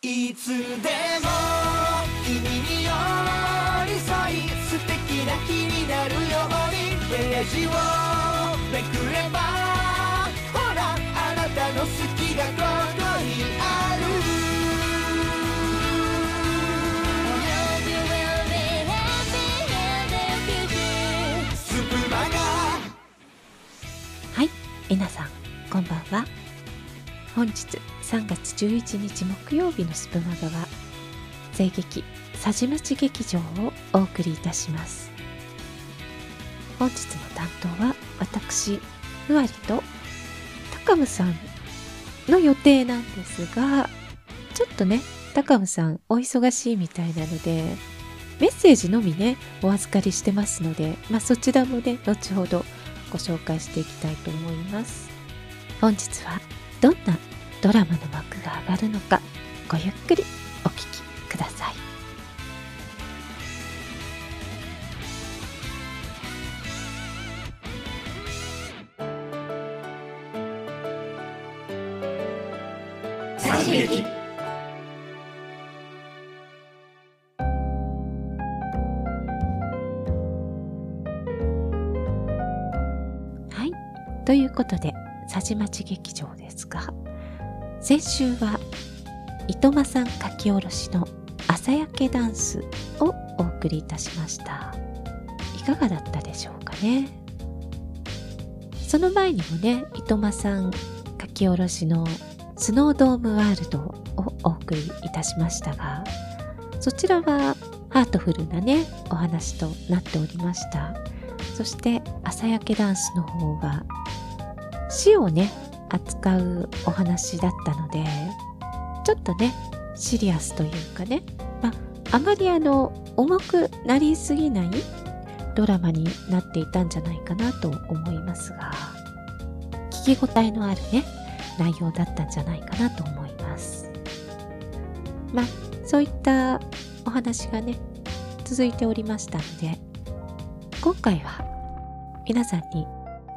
いつでも君に寄り添い素敵な日になるようにページをめくればほらあなたの好きがここにあるはい、皆さん、こんばんは。本日3月11日木曜日のスプマガは、声劇さじまち劇場をお送りいたします。本日の担当は私、ふわりと高ムさんの予定なんですが、ちょっとね、高ムさんお忙しいみたいなので、メッセージのみね、お預かりしてますので、まあそちらもね、後ほどご紹介していきたいと思います本日はどんなドラマの幕が上がるのかごゆっくりお聞きください。はい。ということでさじまち劇場ですが先週は糸間さん書き下ろしの朝焼けダンスをお送りいたしました。いかがだったでしょうかね？その前にもね糸間さん書き下ろしのスノードームワールドをお送りいたしましたがそちらはハートフルなねお話となっておりました。そして朝焼けダンスの方は死をね扱うお話だったのでちょっとねシリアスというかね、まあ、あまりあの重くなりすぎないドラマになっていたんじゃないかなと思いますが聞き応えのあるね内容だったんじゃないかなと思います。まあそういったお話がね続いておりましたので今回は皆さんに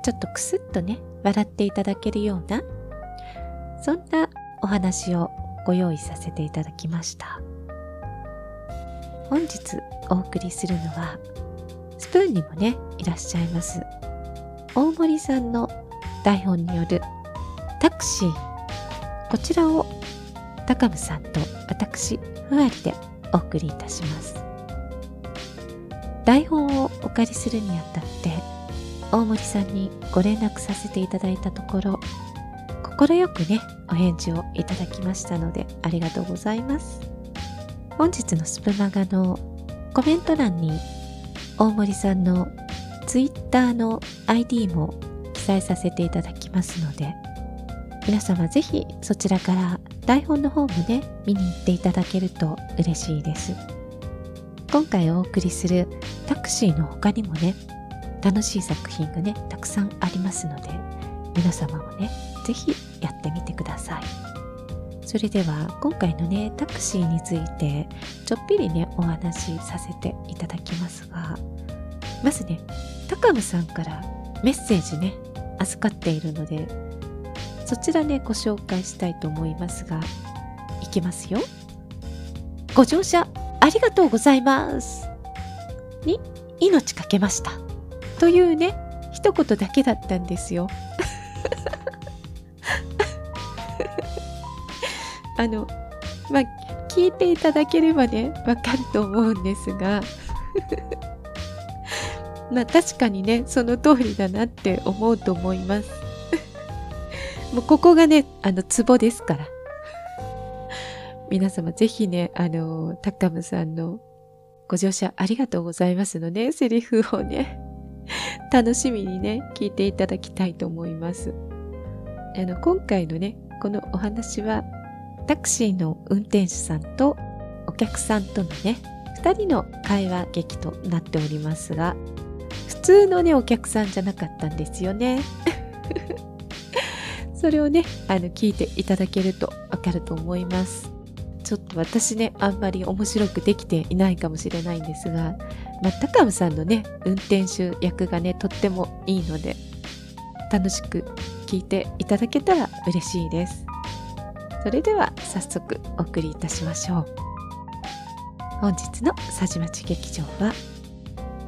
ちょっとクスッとね笑っていただけるようなそんなお話をご用意させていただきました。本日お送りするのはスプーンにもねいらっしゃいます大森さんの台本によるタクシー。こちらを高武さんと私ふわりでお送りいたします。台本をお借りするにあたって大森さんにご連絡させていただいたところ快くねお返事をいただきましたのでありがとうございます。本日のスプマガのコメント欄に大森さんのツイッターの ID も記載させていただきますので皆様ぜひそちらから台本の方もね見に行っていただけると嬉しいです。今回お送りするタクシーの他にもね楽しい作品がねたくさんありますので皆様もねぜひやってみてください。それでは今回のねタクシーについてちょっぴりねお話しさせていただきますがまずね高野さんからメッセージね預かっているのでそちらねご紹介したいと思いますがいきますよご乗車ありがとうございますに命かけました。というね一言だけだったんですよ。あのまあ聞いていただければねわかると思うんですが。まあ確かにねその通りだなって思うと思います。もうここがねあのツボですから。皆様ぜひねあのタッカムさんのご乗車ありがとうございますのねセリフをね。楽しみにね聞いていただきたいと思います。あの今回のねこのお話はタクシーの運転手さんとお客さんとのね2人の会話劇となっておりますが普通のねお客さんじゃなかったんですよね。それをねあの聞いていただけるとわかると思います。ちょっと私ねあんまり面白くできていないかもしれないんですが、まあ、高尾さんのね運転手役がねとってもいいので楽しく聞いていただけたら嬉しいです。それでは早速お送りいたしましょう。本日の佐治町劇場は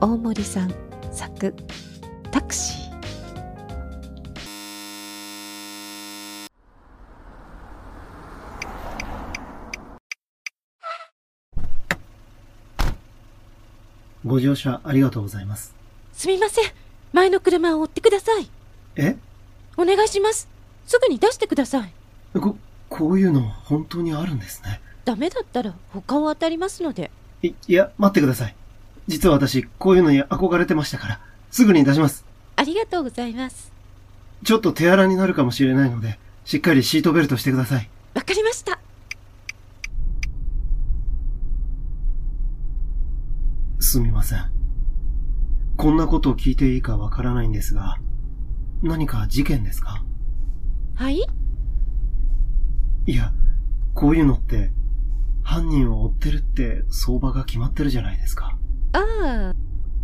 大森さん作タクシーご乗車ありがとうございます。すみません前の車を追ってくださいえ？お願いしますすぐに出してくださいこ、こういうの本当にあるんですね。ダメだったら他を当たりますのでい、いや、待ってください。実は私、こういうのに憧れてましたから、すぐに出します。ありがとうございますちょっと手荒になるかもしれないので、しっかりシートベルトしてください。わかりましたすみません。こんなことを聞いていいかわからないんですが、何か事件ですか？はい？いや、こういうのって、犯人を追ってるって相場が決まってるじゃないですか。ああ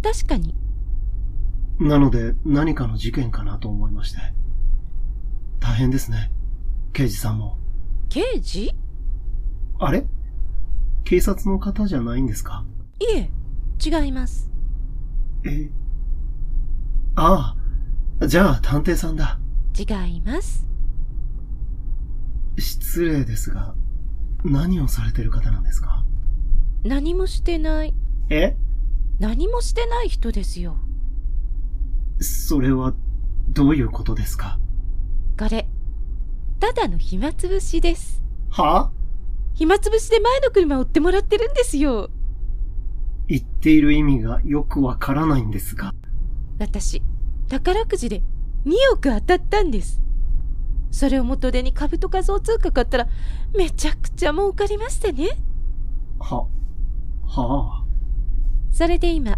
確かになので何かの事件かなと思いまして。大変ですね。刑事さんも。刑事？あれ？警察の方じゃないんですか？いえ違います。えああ、じゃあ探偵さんだ。違います。失礼ですが、何をされてる方なんですか？何もしてない。え？何もしてない人ですよ。それは、どういうことですか？これただの暇つぶしです。は？暇つぶしで前の車を追ってもらってるんですよ言っている意味がよくわからないんですが。私宝くじで2億当たったんです。それを元手に株と仮想通貨買ったらめちゃくちゃ儲かりましてね。は、はあ。それで今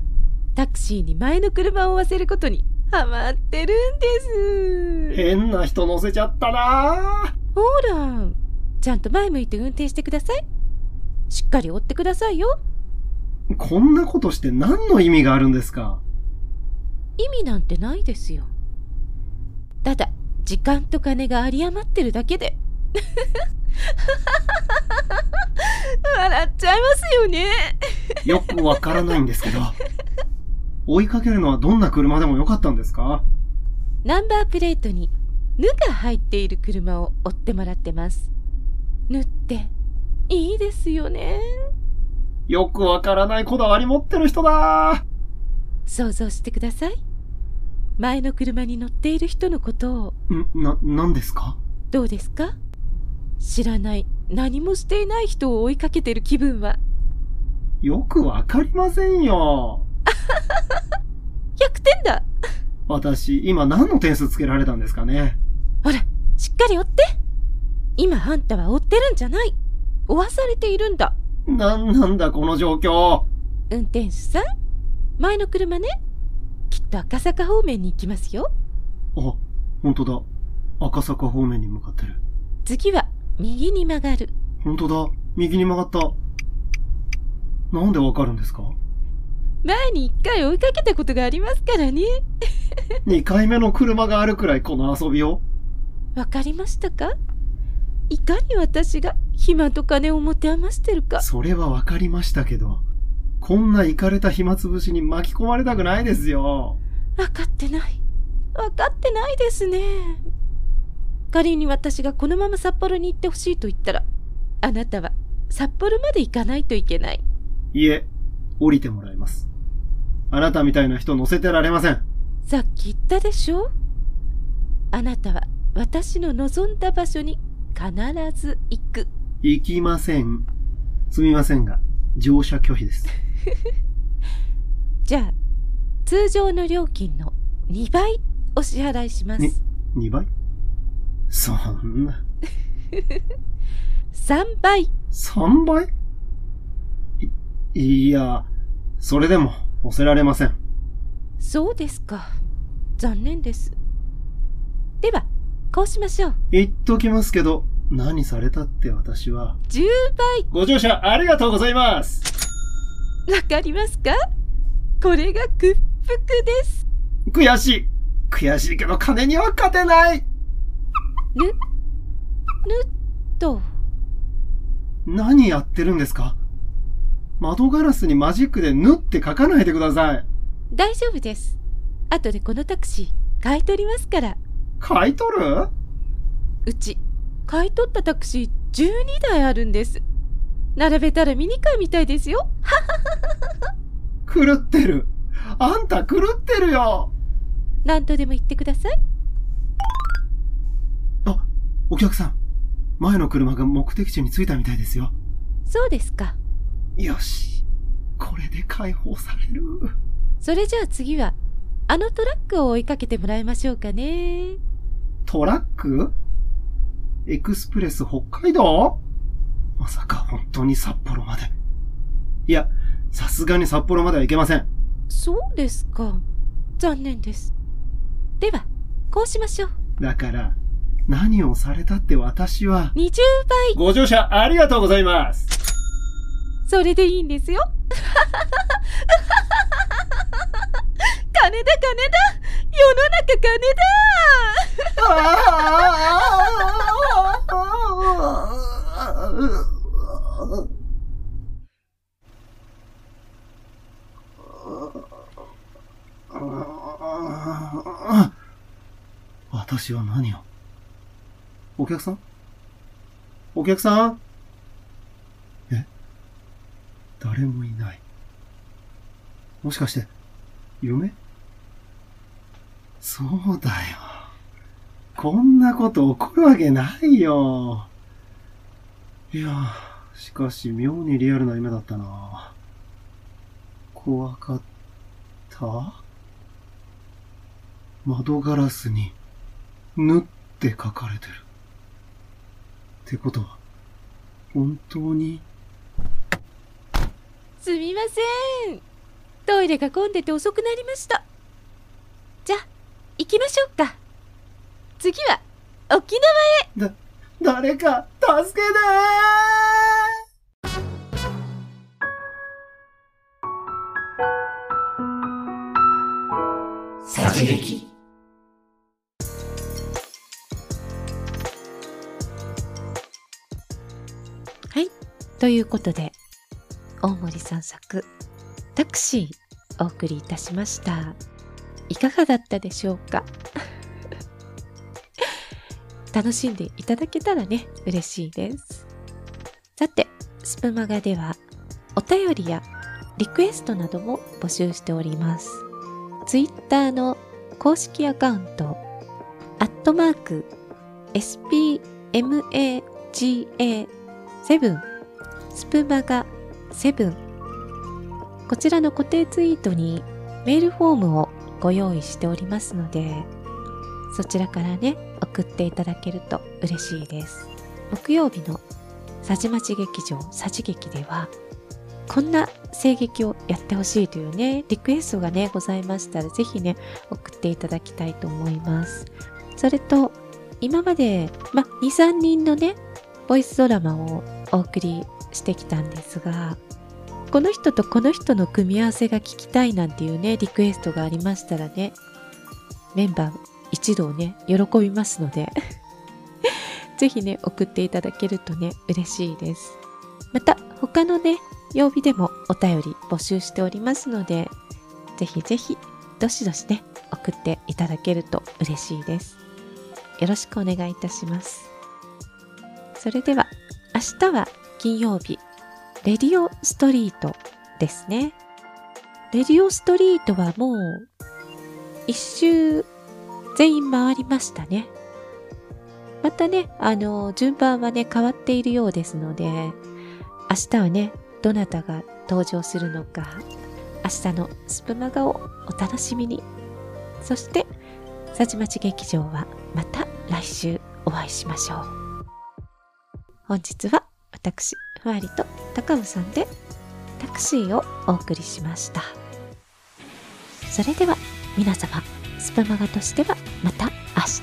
タクシーに前の車を追わせることにハマってるんです。変な人乗せちゃったな。ほらちゃんと前向いて運転してください。しっかり追ってくださいよこんなことして何の意味があるんですか？意味なんてないですよ。ただ時間と金が有り余ってるだけで。笑っちゃいますよね。よくわからないんですけど。追いかけるのはどんな車でもよかったんですか？ナンバープレートに「ぬ」が入っている車を追ってもらってます「ぬ」っていいですよねよくわからないこだわり持ってる人だ。想像してください。前の車に乗っている人のことを。ん、な、何ですか？どうですか？知らない。何もしていない人を追いかけてる気分は。よくわかりませんよ。100点だ。私、今何の点数つけられたんですかね？ほらしっかり追って。今あんたは追ってるんじゃない。追わされているんだなんなんだこの状況。運転手さん前の車ねきっと赤坂方面に行きますよあ、本当だ。赤坂方面に向かってる。次は右に曲がる本当だ。右に曲がった。なんでわかるんですか？前に一回追いかけたことがありますからね ?2 回目の車があるくらいこの遊びを。わかりましたか？いかに私が暇と金を持て余してるかそれはわかりましたけど、こんなイかれた暇つぶしに巻き込まれたくないですよ。わかってないわかってないですね仮に私がこのまま札幌に行ってほしいと言ったらあなたは札幌まで行かないといけないいえ、降りてもらいます。あなたみたいな人乗せてられません。さっき言ったでしょ？あなたは私の望んだ場所に必ず行く行きません。すみませんが、乗車拒否です。じゃあ通常の料金の2倍お支払いします、ね2倍？そんな、3倍。3倍？い、いや、それでも、乗せられません。そうですか。残念です。ではこうしましょう。言っときますけど、何されたって私は。10倍ご乗車ありがとうございますわかりますか？これが屈服です悔しい悔しいけど金には勝てないぬ、ぬっと。何やってるんですか？窓ガラスにマジックで縫って書かないでください。大丈夫です。後でこのタクシー買い取りますから。買い取る？うち、買い取ったタクシー12台あるんです。並べたらミニカーみたいですよ。狂ってる。あんた狂ってるよ。何とでも言ってください。あ、お客さん。前の車が目的地に着いたみたいですよ。そうですか。よし。これで解放される。それじゃあ次は、あのトラックを追いかけてもらいましょうかね。トラック？エクスプレス北海道？まさか本当に札幌まで。いや、さすがに札幌までは行けません。そうですか。残念です。では、こうしましょう。だから、何をされたって私は。20倍。ご乗車ありがとうございます。それでいいんですよ。金だ金だ世の中金だ私は何を？お客さん？お客さん？え？誰もいない。もしかして、夢そうだよ。こんなこと起こるわけないよ。いや、しかし妙にリアルな夢だったな。怖かった？窓ガラスに、ぬって書かれてる。ってことは、本当に、すみません。トイレが混んでて遅くなりました。じゃ、行きましょうか。次は、沖縄へ。だ、誰か、助けてはい。ということで、大森さん作、タクシー、お送りいたしました。いかがだったでしょうか？楽しんでいただけたらね、嬉しいです。さて、スプマガでは、お便りやリクエストなども募集しております。ツイッターの公式アカウント、アットマーク、spmaga セブンスプマガセブンこちらの固定ツイートにメールフォームをご用意しておりますのでそちらからね送っていただけると嬉しいです。木曜日のさじまち劇場さじ劇ではこんな声劇をやってほしいというねリクエストがねございましたらぜひね送っていただきたいと思います。それと今まで、ま、2、3人のねボイスドラマをお送りしてきたんですがこの人とこの人の組み合わせが聞きたいなんていうねリクエストがありましたらねメンバー一同ね喜びますので ぜひね送っていただけるとね嬉しいです。また他のね曜日でもお便り募集しておりますのでぜひぜひどしどしね送っていただけると嬉しいです。よろしくお願いいたします。それでは明日は金曜日レディオストリートですね。レディオストリートはもう一周全員回りましたね。またねあの順番はね変わっているようですので明日はねどなたが登場するのか明日のスプマガをお楽しみに。そしてさちまち劇場はまた来週お会いしましょう。本日は私ふわりと高武さんでタクシーをお送りしました。それでは皆様スプマガとしてはまた明日。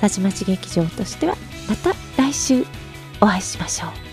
さちまち劇場としてはまた来週お会いしましょう。